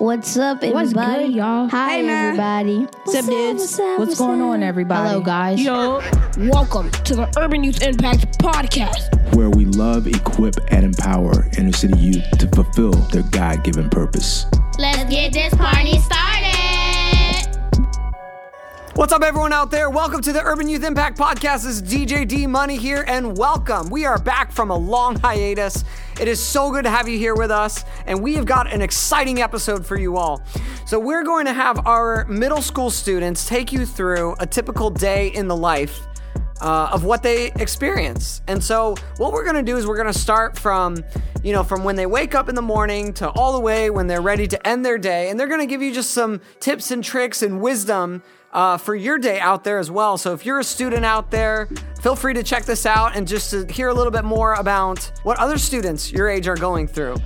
What's up, everybody? What's good, y'all? Hi, Hey, everybody. What's up, dudes? What's, up, What's going on, everybody? Hello, guys. Yo, welcome to the Urban Youth Impact Podcast. where we love, equip, and empower inner city youth to fulfill their God given purpose. Let's get this party started. What's up, everyone out there? Welcome to the Urban Youth Impact Podcast. This is DJ D Money here, and welcome. We are back from a long hiatus. It is so good to have you here with us, and we have got an exciting episode for you all. So, we're going to have our middle school students take you through a typical day in the life uh, of what they experience. And so, what we're gonna do is we're gonna start from, you know, from when they wake up in the morning to all the way when they're ready to end their day. And they're gonna give you just some tips and tricks and wisdom uh, for your day out there as well. So, if you're a student out there, feel free to check this out and just to hear a little bit more about what other students your age are going through.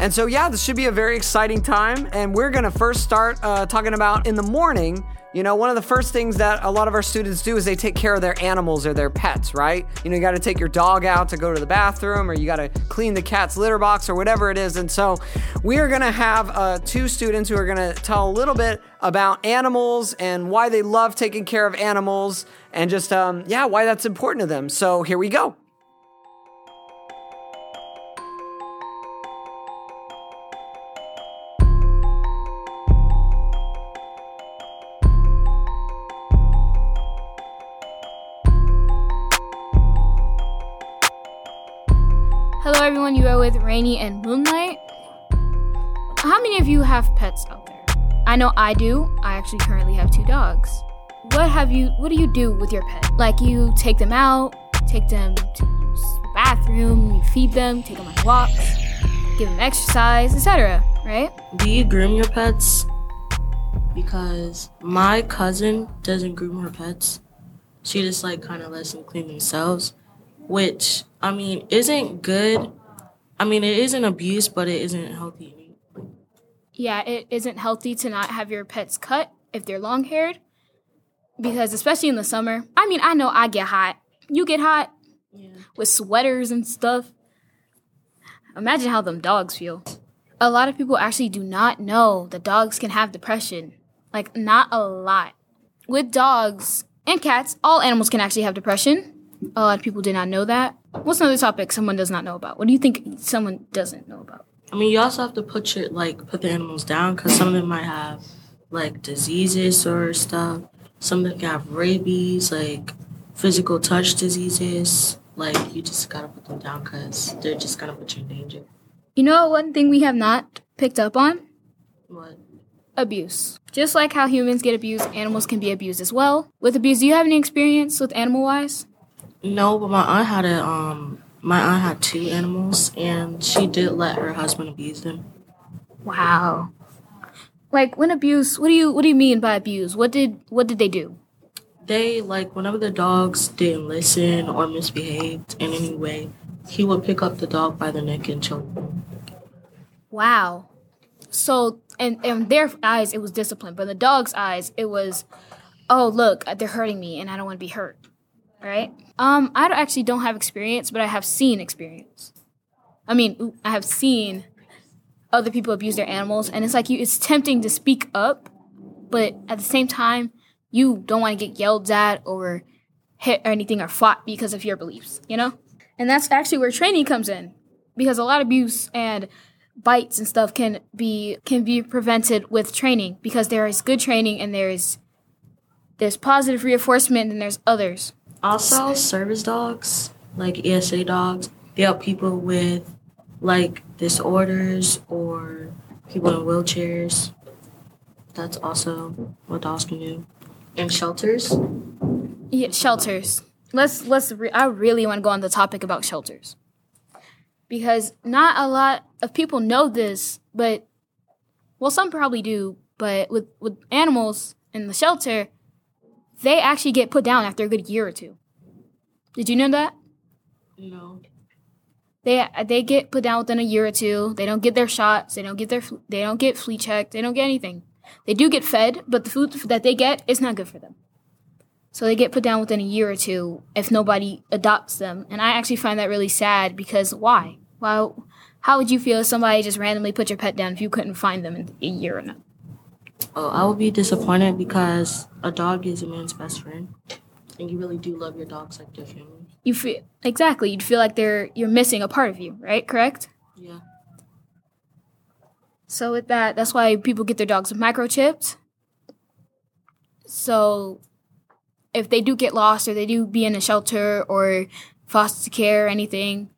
And so, yeah, this should be a very exciting time. And we're going to first start uh, talking about in the morning. You know, one of the first things that a lot of our students do is they take care of their animals or their pets, right? You know, you got to take your dog out to go to the bathroom or you got to clean the cat's litter box or whatever it is. And so, we are going to have uh, two students who are going to tell a little bit about animals and why they love taking care of animals and just, um, yeah, why that's important to them. So, here we go. Hello, everyone. You are with Rainy and Moonlight. How many of you have pets out there? I know I do. I actually currently have two dogs. What have you? What do you do with your pet? Like you take them out, take them to the bathroom, you feed them, take them on walks, give them exercise, etc. Right? Do you groom your pets? Because my cousin doesn't groom her pets. She just like kind of lets them clean themselves, which I mean isn't good. I mean it isn't abuse, but it isn't healthy. Yeah, it isn't healthy to not have your pets cut if they're long haired. Because especially in the summer, I mean, I know I get hot. You get hot with sweaters and stuff. Imagine how them dogs feel. A lot of people actually do not know that dogs can have depression. Like, not a lot. With dogs and cats, all animals can actually have depression. A lot of people did not know that. What's another topic someone does not know about? What do you think someone doesn't know about? I mean you also have to put your like put the animals down because some of them might have like diseases or stuff. Some of them can have rabies, like physical touch diseases. Like you just gotta put them down because they're just gonna put you in danger. You know one thing we have not picked up on? What? abuse. Just like how humans get abused, animals can be abused as well. With abuse, do you have any experience with animal wise? No, but my aunt had a um my aunt had two animals and she did let her husband abuse them. Wow. Like when abuse, what do you what do you mean by abuse? What did what did they do? They like whenever the dogs didn't listen or misbehaved in any way, he would pick up the dog by the neck and choke. Wow. So and in their eyes it was discipline, but in the dog's eyes it was, oh look, they're hurting me and I don't want to be hurt. Right? Um, I actually don't have experience, but I have seen experience. I mean, I have seen other people abuse their animals, and it's like you. It's tempting to speak up, but at the same time, you don't want to get yelled at or hit or anything or fought because of your beliefs. You know, and that's actually where training comes in, because a lot of abuse and bites and stuff can be can be prevented with training because there is good training and there is there's positive reinforcement and there's others. Also, service dogs, like ESA dogs, they help people with like disorders or people in wheelchairs. That's also what dogs can do. And shelters. Yeah, shelters. Let's let's. Re- I really want to go on the topic about shelters because not a lot of people know this, but well, some probably do. But with with animals in the shelter, they actually get put down after a good year or two. Did you know that? No. They they get put down within a year or two. They don't get their shots. They don't get their they don't get flea checked. They don't get anything. They do get fed, but the food that they get is not good for them. So they get put down within a year or two if nobody adopts them. And I actually find that really sad because why? Well, how would you feel if somebody just randomly put your pet down if you couldn't find them in a year or not? Oh, I would be disappointed because a dog is a man's best friend, and you really do love your dogs like your family. You feel exactly. You'd feel like they're you're missing a part of you, right? Correct. Yeah. So with that, that's why people get their dogs microchipped. So if they do get lost or they do be in a shelter or foster care or anything,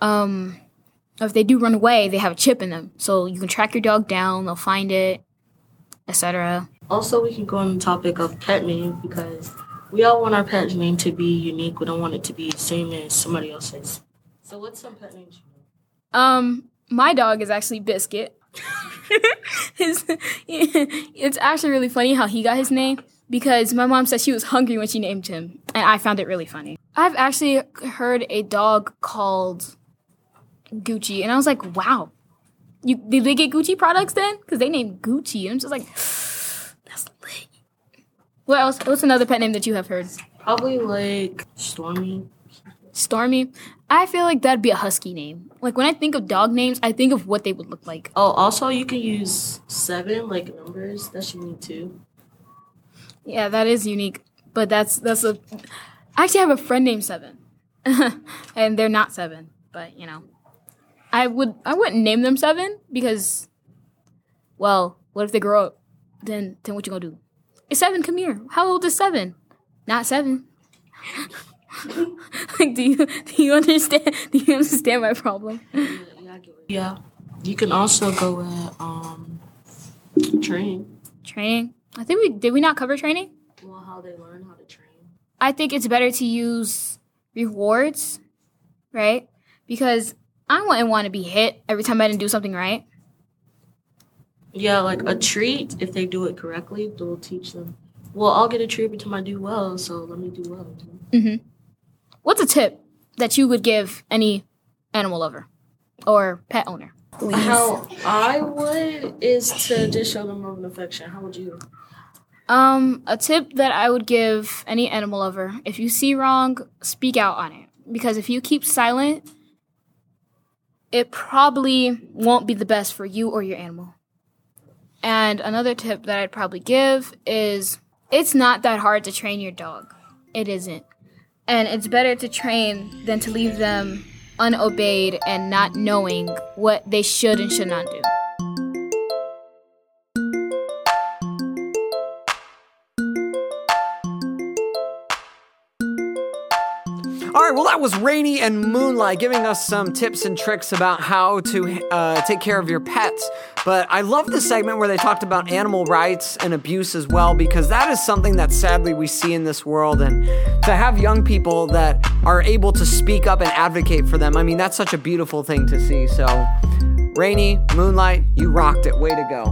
um, if they do run away, they have a chip in them, so you can track your dog down. They'll find it, etc. Also, we can go on the topic of pet name because we all want our pet name to be unique. We don't want it to be the same as somebody else's. So, what's some pet names you know? Um, my dog is actually Biscuit. his, it's actually really funny how he got his name because my mom said she was hungry when she named him, and I found it really funny. I've actually heard a dog called Gucci, and I was like, wow. You, did they get Gucci products then? Because they named Gucci, and I'm just like, that's lit. What else? What's another pet name that you have heard? Probably like Stormy. Stormy. I feel like that'd be a husky name. Like when I think of dog names, I think of what they would look like. Oh, also, you can use seven like numbers. That's unique too. Yeah, that is unique. But that's that's a. I actually have a friend named Seven, and they're not seven. But you know, I would I wouldn't name them Seven because, well, what if they grow up? Then then what you gonna do? It's Seven. Come here. How old is Seven? Not seven. like, do you do you understand? Do you understand my problem? Yeah. You can also go at um training. Training. I think we did. We not cover training. Well, how they learn how to train. I think it's better to use rewards, right? Because I wouldn't want to be hit every time I didn't do something right. Yeah, like a treat. If they do it correctly, they'll teach them. Well, I'll get a treat every time I do well, so let me do well. Mhm. What's a tip that you would give any animal lover or pet owner? How I would is to just show them love and affection. How would you? Um, a tip that I would give any animal lover: if you see wrong, speak out on it. Because if you keep silent, it probably won't be the best for you or your animal. And another tip that I'd probably give is it's not that hard to train your dog. It isn't. And it's better to train than to leave them unobeyed and not knowing what they should and should not do. All right, well, that was Rainy and Moonlight giving us some tips and tricks about how to uh, take care of your pets. But I love the segment where they talked about animal rights and abuse as well, because that is something that sadly we see in this world. And to have young people that are able to speak up and advocate for them, I mean, that's such a beautiful thing to see. So, Rainy, Moonlight, you rocked it. Way to go.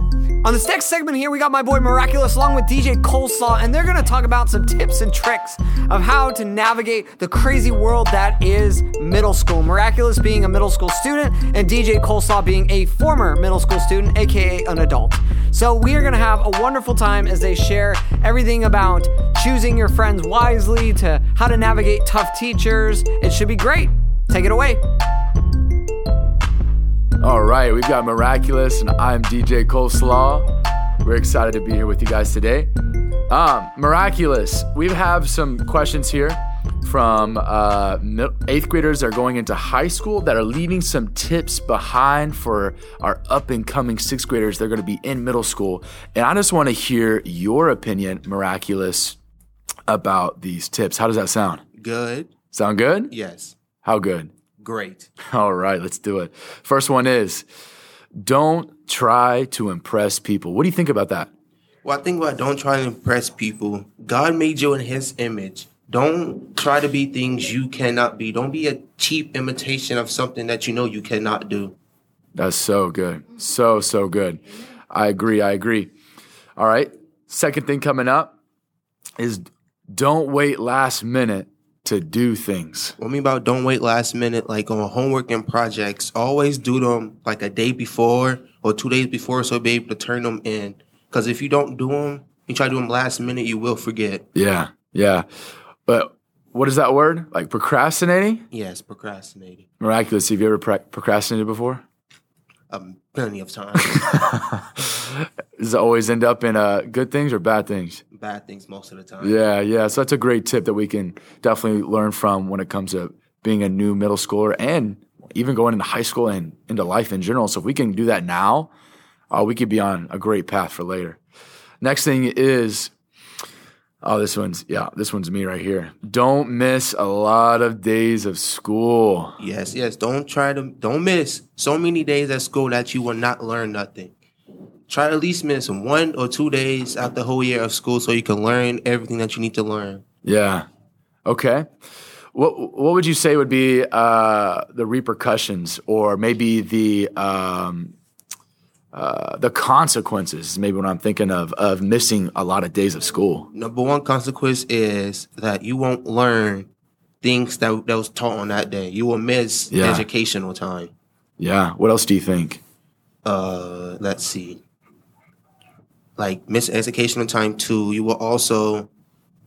On this next segment here, we got my boy Miraculous along with DJ Coleslaw, and they're gonna talk about some tips and tricks of how to navigate the crazy world that is middle school. Miraculous being a middle school student, and DJ Coleslaw being a former middle school student, aka an adult. So we are gonna have a wonderful time as they share everything about choosing your friends wisely to how to navigate tough teachers. It should be great. Take it away. All right, we've got Miraculous, and I'm DJ Coleslaw. We're excited to be here with you guys today. Um, Miraculous, we have some questions here from uh, eighth graders that are going into high school that are leaving some tips behind for our up and coming sixth graders. They're going to be in middle school. And I just want to hear your opinion, Miraculous, about these tips. How does that sound? Good. Sound good? Yes. How good? Great. All right, let's do it. First one is don't try to impress people. What do you think about that? Well, I think about don't try to impress people. God made you in His image. Don't try to be things you cannot be. Don't be a cheap imitation of something that you know you cannot do. That's so good. So, so good. I agree. I agree. All right. Second thing coming up is don't wait last minute to do things. What I mean about don't wait last minute, like on homework and projects, always do them like a day before or two days before so be able to turn them in. Because if you don't do them, you try to do them last minute, you will forget. Yeah. Yeah. But what is that word? Like procrastinating? Yes, procrastinating. Miraculous. Have you ever pra- procrastinated before? Um, plenty of times. Does it always end up in uh, good things or bad things? Bad things most of the time. Yeah, yeah. So that's a great tip that we can definitely learn from when it comes to being a new middle schooler and even going into high school and into life in general. So if we can do that now, uh, we could be on a great path for later. Next thing is, oh, this one's yeah, this one's me right here. Don't miss a lot of days of school. Yes, yes. Don't try to don't miss so many days at school that you will not learn nothing. Try to at least miss one or two days out the whole year of school so you can learn everything that you need to learn. Yeah. Okay. What what would you say would be uh, the repercussions, or maybe the um, uh, the consequences? Maybe what I'm thinking of of missing a lot of days of school. Number one consequence is that you won't learn things that that was taught on that day. You will miss Yeah. educational time. Yeah. What else do you think? Uh, let's see. Like miss educational time too. You will also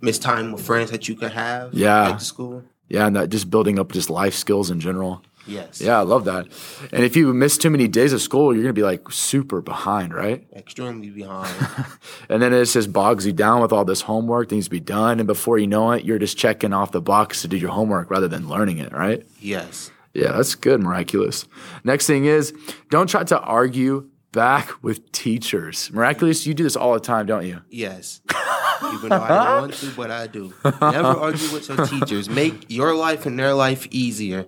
miss time with friends that you could have. Yeah. At school. Yeah, and that just building up just life skills in general. Yes. Yeah, I love that. And if you miss too many days of school, you're gonna be like super behind, right? Extremely behind. And then it just bogs you down with all this homework that needs to be done, and before you know it, you're just checking off the box to do your homework rather than learning it, right? yes. Yeah, that's good, miraculous. Next thing is, don't try to argue back with teachers. Miraculous, you do this all the time, don't you? Yes. Even though I don't want to, but I do. Never argue with your teachers. Make your life and their life easier.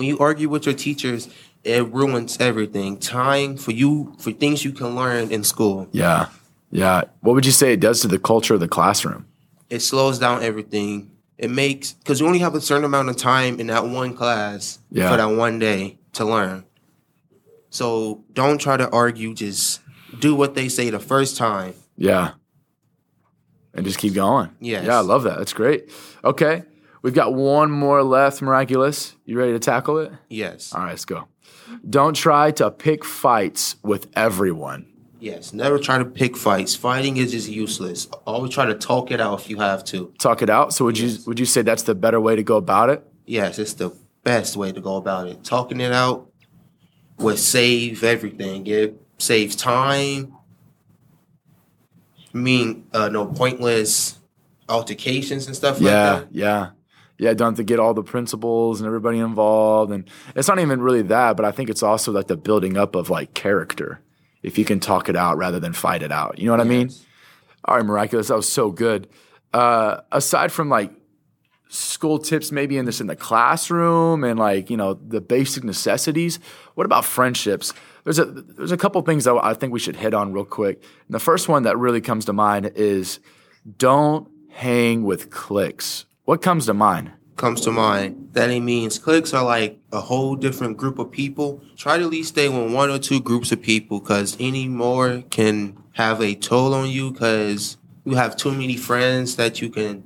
When you argue with your teachers, it ruins everything. Time for you for things you can learn in school. Yeah, yeah. What would you say it does to the culture of the classroom? It slows down everything. It makes because you only have a certain amount of time in that one class Yeah. for that one day to learn. So don't try to argue. Just do what they say the first time. Yeah. And just keep going. Yeah. Yeah, I love that. That's great. Okay. We've got one more left, Miraculous. You ready to tackle it? Yes. All right, let's go. Don't try to pick fights with everyone. Yes, never try to pick fights. Fighting is just useless. Always try to talk it out if you have to. Talk it out. So would you would you say that's the better way to go about it? Yes, it's the best way to go about it. Talking it out would save everything. It saves time. I mean, uh, no pointless altercations and stuff yeah, like that. yeah. Yeah, don't have to get all the principals and everybody involved. And it's not even really that, but I think it's also like the building up of like character. If you can talk it out rather than fight it out. You know what I mean? All right, miraculous. That was so good. Uh, aside from like school tips, maybe in this in the classroom and like you know the basic necessities. What about friendships? There's a there's a couple things that I think we should hit on real quick. And the first one that really comes to mind is don't hang with cliques. What comes to mind? Comes to mind that it means cliques are like a whole different group of people. Try to at least stay with one or two groups of people because any more can have a toll on you because you have too many friends that you can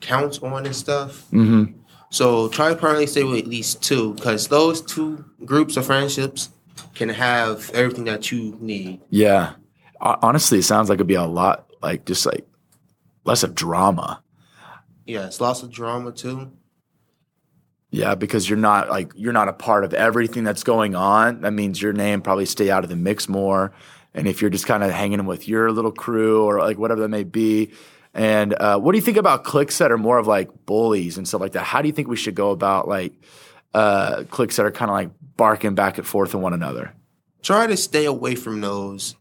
count on and stuff. Mm-hmm. So try to probably stay with at least two because those two groups of friendships can have everything that you need. Yeah. Honestly, it sounds like it'd be a lot like just like less of drama. Yes, lots of drama too. Yeah, because you're not like you're not a part of everything that's going on. That means your name probably stay out of the mix more. And if you're just kind of hanging with your little crew or like whatever that may be. And uh, what do you think about cliques that are more of like bullies and stuff like that? How do you think we should go about like uh, cliques that are kind of like barking back and forth at one another? Try to stay away from those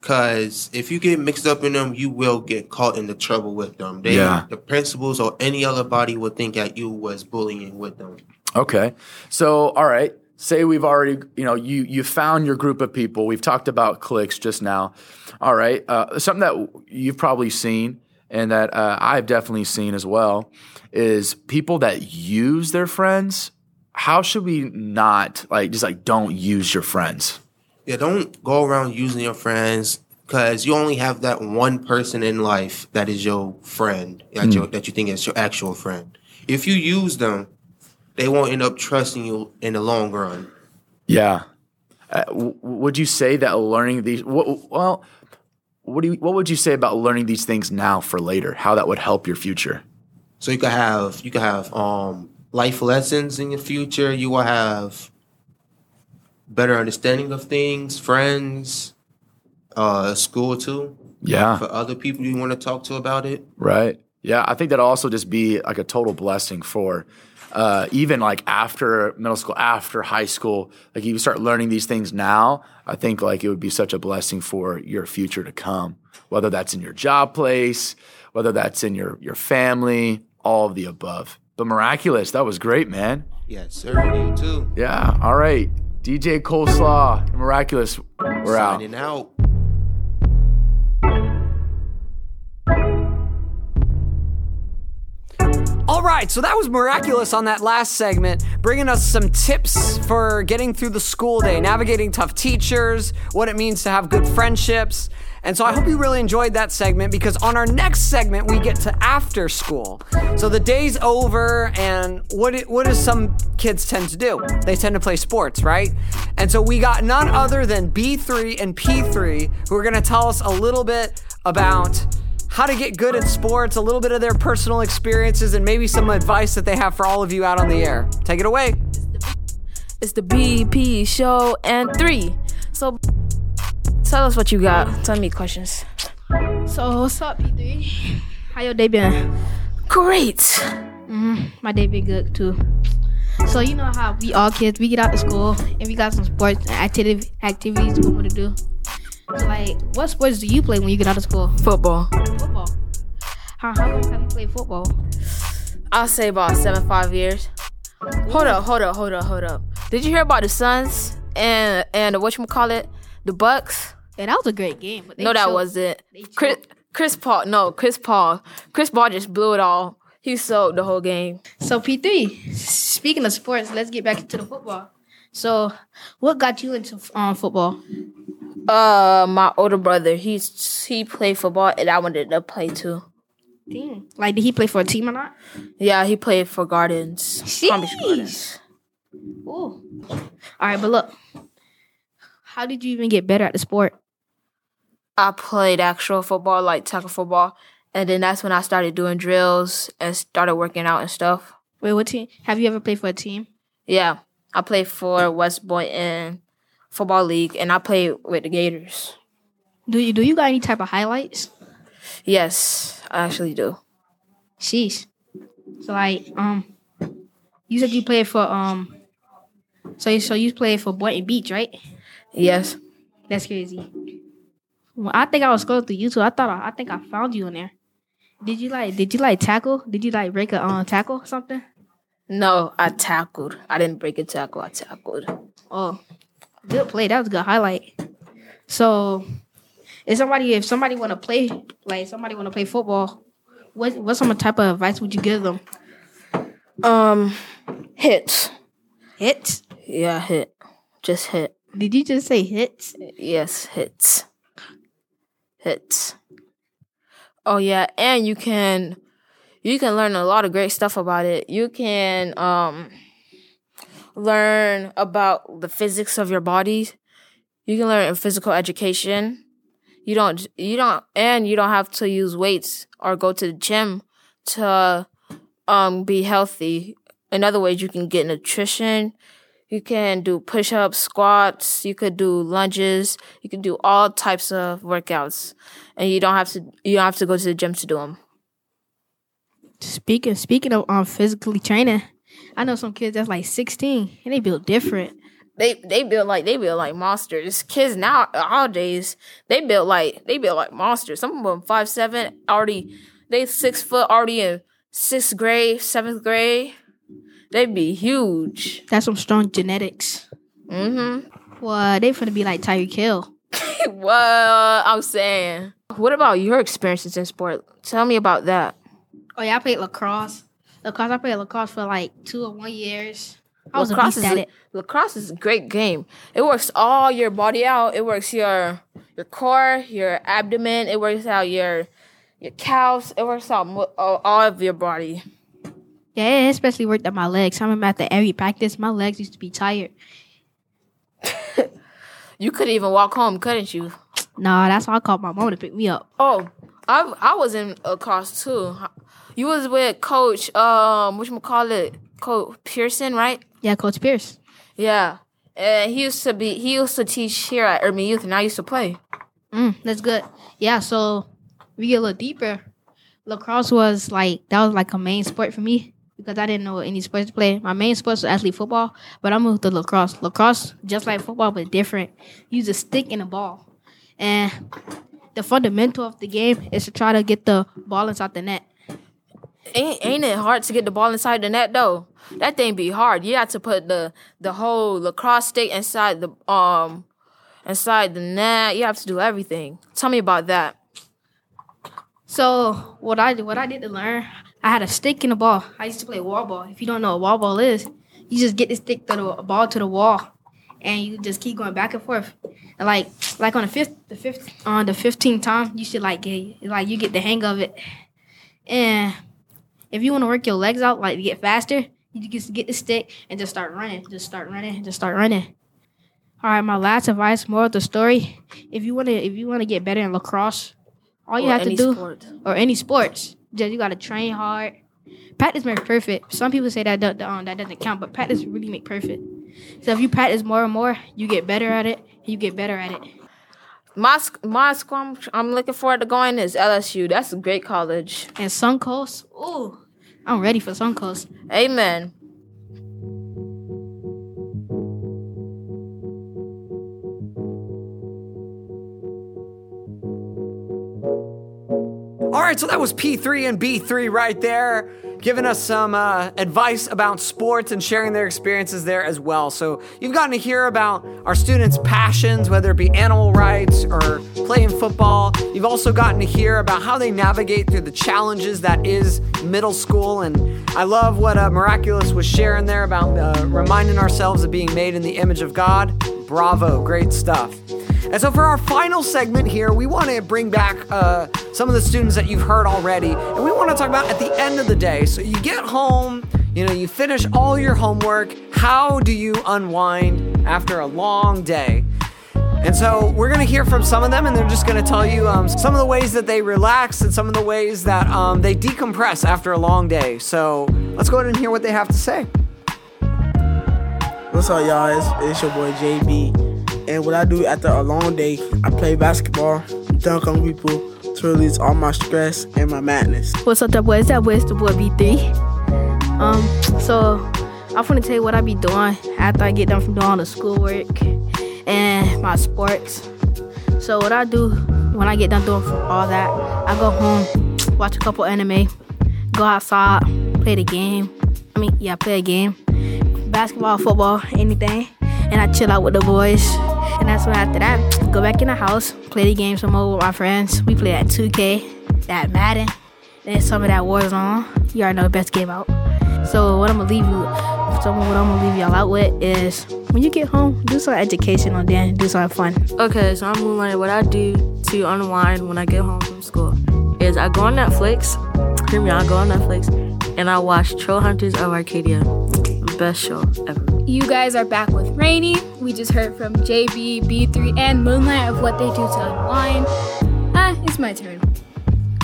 because if you get mixed up in them, you will get caught into trouble with them. They, Yeah. The principals or any other body would think that you was bullying with them. Okay. So, all right. Say we've already, you know, you you found your group of people. We've talked about cliques just now. All right. Uh, something that you've probably seen and that uh, I've definitely seen as well is people that use their friends. How should we not like just like don't use your friends? Yeah, don't go around using your friends because you only have that one person in life that is your friend that, you, that you think is your actual friend. If you use them, they won't end up trusting you in the long run. Yeah. Uh, w- would you say that learning these? wh- Well, what do you, what would you say about learning these things now for later? How that would help your future? So you could have you could have um life lessons in your future. You will have better understanding of things, friends, uh, school too. Yeah. For other people you want to talk to about it. Right. Yeah, I think that'll also just be like a total blessing for uh, even like after middle school, after high school. Like you start learning these things now. I think like it would be such a blessing for your future to come, whether that's in your job place, whether that's in your your family, all of the above. But miraculous, that was great, man. Yes, sir. You too. Yeah. All right, DJ Coleslaw, miraculous. We're out. Signing out. All right, so that was miraculous on that last segment, bringing us some tips for getting through the school day, navigating tough teachers, what it means to have good friendships. And so I hope you really enjoyed that segment because on our next segment we get to after school. So the day's over, and what it, what does some kids tend to do? They tend to play sports, right? And so we got none other than B3 and P3 who are going to tell us a little bit about how to get good at sports, a little bit of their personal experiences, and maybe some advice that they have for all of you out on the air. Take it away. It's the BP show and three. So tell us what you got. Tell me questions. So what's up, P3? How your day been? Great. Mm, my day been good too. So you know how we all kids we get out of school and we got some sports and activity activities we want to do. So like, what sports do you play when you get out of school? Football. Football. How how long have you played football? I'll say about seven, five years. Hold up, hold up, hold up, hold up. Did you hear about the Suns and and what you call it, the Bucks? Yeah, that was a great game. But they No, that choked. wasn't. Chris. Chris Paul. No, Chris Paul. Chris Paul just blew it all. He sold the whole game. So P3, speaking of sports, let's get back into the football. So, what got you into um, football? Uh, my older brother. He's he played football, and I wanted to play too. Team. Like, did he play for a team or not? Yeah, he played for Gardens. Palm Beach Gardens. Ooh. All right, but look, how did you even get better at the sport? I played actual football, like tackle football, and then that's when I started doing drills and started working out and stuff. Wait, what team? Have you ever played for a team? Yeah, I played for West Boynton Football League, and I played with the Gators. Do you do you got any type of highlights? Yes, I actually do. Sheesh. So like, um, you said you played for um, so you, so you played for Boynton Beach, right? Yes. That's crazy. Well, I think I was scrolling through YouTube. I thought I, I think I found you in there. Did you like? Did you like tackle? Did you like break a um tackle or something? No, I tackled. I didn't break a tackle. I tackled. Oh, good play. That was a good highlight. So, if somebody if somebody want to play like somebody want to play football, what what some type of advice would you give them? Um, hits. Hits? Yeah, hit. Just hit. Did you just say hits? Yes, hits. Hits. Oh yeah, and you can you can learn a lot of great stuff about it. You can um learn about the physics of your body. You can learn in physical education. You don't you don't and you don't have to use weights or go to the gym to um be healthy. In other ways, you can get nutrition. You can do push ups, squats, you could do lunges, you can do all types of workouts. And you don't have to you don't have to go to the gym to do them. Speaking speaking of um physically training, I know some kids that's like sixteen and they build different. They they build like they build like monsters. Kids now nowadays they build like they build like monsters. Some of them five seven already they six foot already in sixth grade, seventh grade. They'd be huge. That's some strong genetics. Mm-hmm. Well, they finna be like Tyreek Hill. what I'm saying. What about your experiences in sport? Tell me about that. Oh yeah, I played lacrosse. Lacrosse, I played lacrosse for like two or one years. I was lacrosse a beast is at it. lacrosse is a great game. It works all your body out. It works your your core, your abdomen. It works out your your calves. It works out all of your body. Yeah, it especially worked at my legs. I'm remember after every practice, my legs used to be tired. You couldn't even walk home, couldn't you? Nah, that's why I called my mom to pick me up. Oh, I I was in lacrosse too. You was with Coach um what call it Coach Pearson, right? Yeah, Coach Pierce. Yeah, and he used to be he used to teach here at Urban Youth, and I used to play. Mm, that's good. Yeah, so we get a little deeper. Lacrosse was like that was like a main sport for me because I didn't know any sports to play. My main sport was actually football, but I moved to lacrosse. Lacrosse, just like football, but different. Use a stick and a ball, and the fundamental of the game is to try to get the ball inside the net. Ain't ain't it hard to get the ball inside the net though? That thing be hard. You have to put the the whole lacrosse stick inside the um inside the net. You have to do everything. Tell me about that. So what I what I did to learn, I had a stick and a ball. I used to play wall ball. If you don't know what wall ball is, you just get the stick to the ball to the wall, and you just keep going back and forth. And like like on the fifth the fifth on the fifteenth time, you should like get like you get the hang of it. And if you want to work your legs out, like to get faster, you just get the stick and just start running. Just start running. Just start running. All right, my last advice, more of the story. If you wanna if you wanna get better in lacrosse, all you Or have to do sport. or any sports, just you gotta train hard. Practice makes perfect. Some people say that do- um, that doesn't count, but practice really make perfect. So if you practice more and more, you get better at it. And you get better at it. My my school I'm, I'm looking forward to going is LSU. That's a great college. And Suncoast, ooh, I'm ready for Suncoast. Amen. Right, so that was P3 and B3 right there, giving us some uh, advice about sports and sharing their experiences there as well. So you've gotten to hear about our students' passions, whether it be animal rights or playing football. You've also gotten to hear about how they navigate through the challenges that is middle school. And I love what uh, Miraculous was sharing there about uh, reminding ourselves of being made in the image of God. Bravo, great stuff. And so, for our final segment here, we want to bring back uh, some of the students that you've heard already, and we want to talk about at the end of the day. So, you get home, you know, you finish all your homework. How do you unwind after a long day? And so, we're going to hear from some of them, and they're just going to tell you um, some of the ways that they relax and some of the ways that um, they decompress after a long day. So, let's go ahead and hear what they have to say. What's up, y'all? It's, it's your boy JB. And what I do after a long day, I play basketball, dunk on people to release all my stress and my madness. What's up, that boy? It's that boy. It's the boy B3. Um, so I want to tell you what I be doing after I get done from doing all the schoolwork and my sports. So what I do when I get done doing all that, I go home, watch a couple anime, go outside, play the game. I mean, yeah, play a game, basketball, football, anything, and I chill out with the boys. And that's when after that, go back in the house, play the game some more with my friends. We play that 2K, that Madden, then some of that Warzone. You already know the best game out. So what I'm gonna leave you, of what I'm gonna leave y'all out with is when you get home, do some educational, on then do something fun. Okay, so I'm moonlighting. What I do to unwind when I get home from school is I go on Netflix. Hear me, I go on Netflix and I watch Troll Hunters of Arcadia. Ever. You guys are back with Rainy. We just heard from JB, B3, and Moonlight of what they do to unwind. Ah, it's my turn.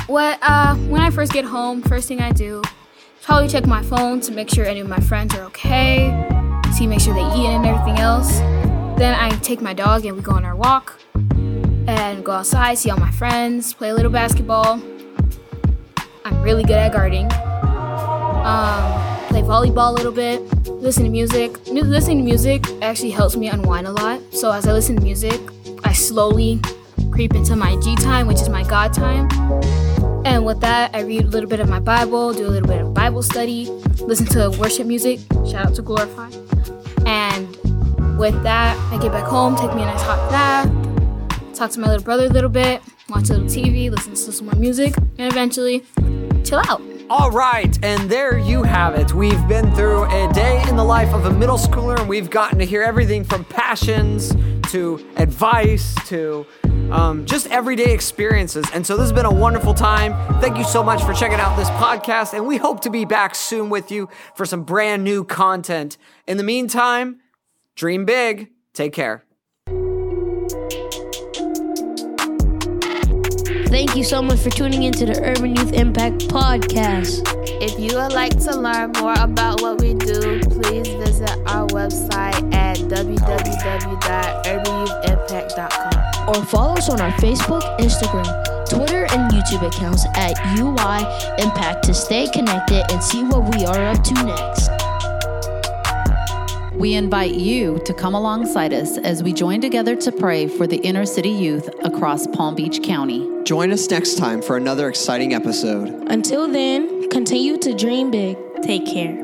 What uh when I first get home, first thing I do, probably check my phone to make sure any of my friends are okay, see make sure they eat and everything else. Then I take my dog and we go on our walk and go outside, see all my friends, play a little basketball. I'm really good at gardening. Um, play volleyball a little bit, listen to music. Mu- Listening to music actually helps me unwind a lot. So as I listen to music, I slowly creep into my G time, which is my God time. And with that, I read a little bit of my Bible, do a little bit of Bible study, listen to worship music. Shout out to Glorify. And with that, I get back home, take me a nice hot bath, talk to my little brother a little bit, watch a little TV, listen to some more music, and eventually chill out. All right, and there you have it. We've been through a day in the life of a middle schooler, and we've gotten to hear everything from passions to advice to um, just everyday experiences. And so this has been a wonderful time. Thank you so much for checking out this podcast, and we hope to be back soon with you for some brand new content. In the meantime, dream big. Take care. Thank you so much for tuning into the Urban Youth Impact Podcast. If you would like to learn more about what we do, please visit our website at www.urbanyouthimpact.com. Or follow us on our Facebook, Instagram, Twitter, and YouTube accounts at UI Impact to stay connected and see what we are up to next. We invite you to come alongside us as we join together to pray for the inner city youth across Palm Beach County. Join us next time for another exciting episode. Until then, continue to dream big. Take care.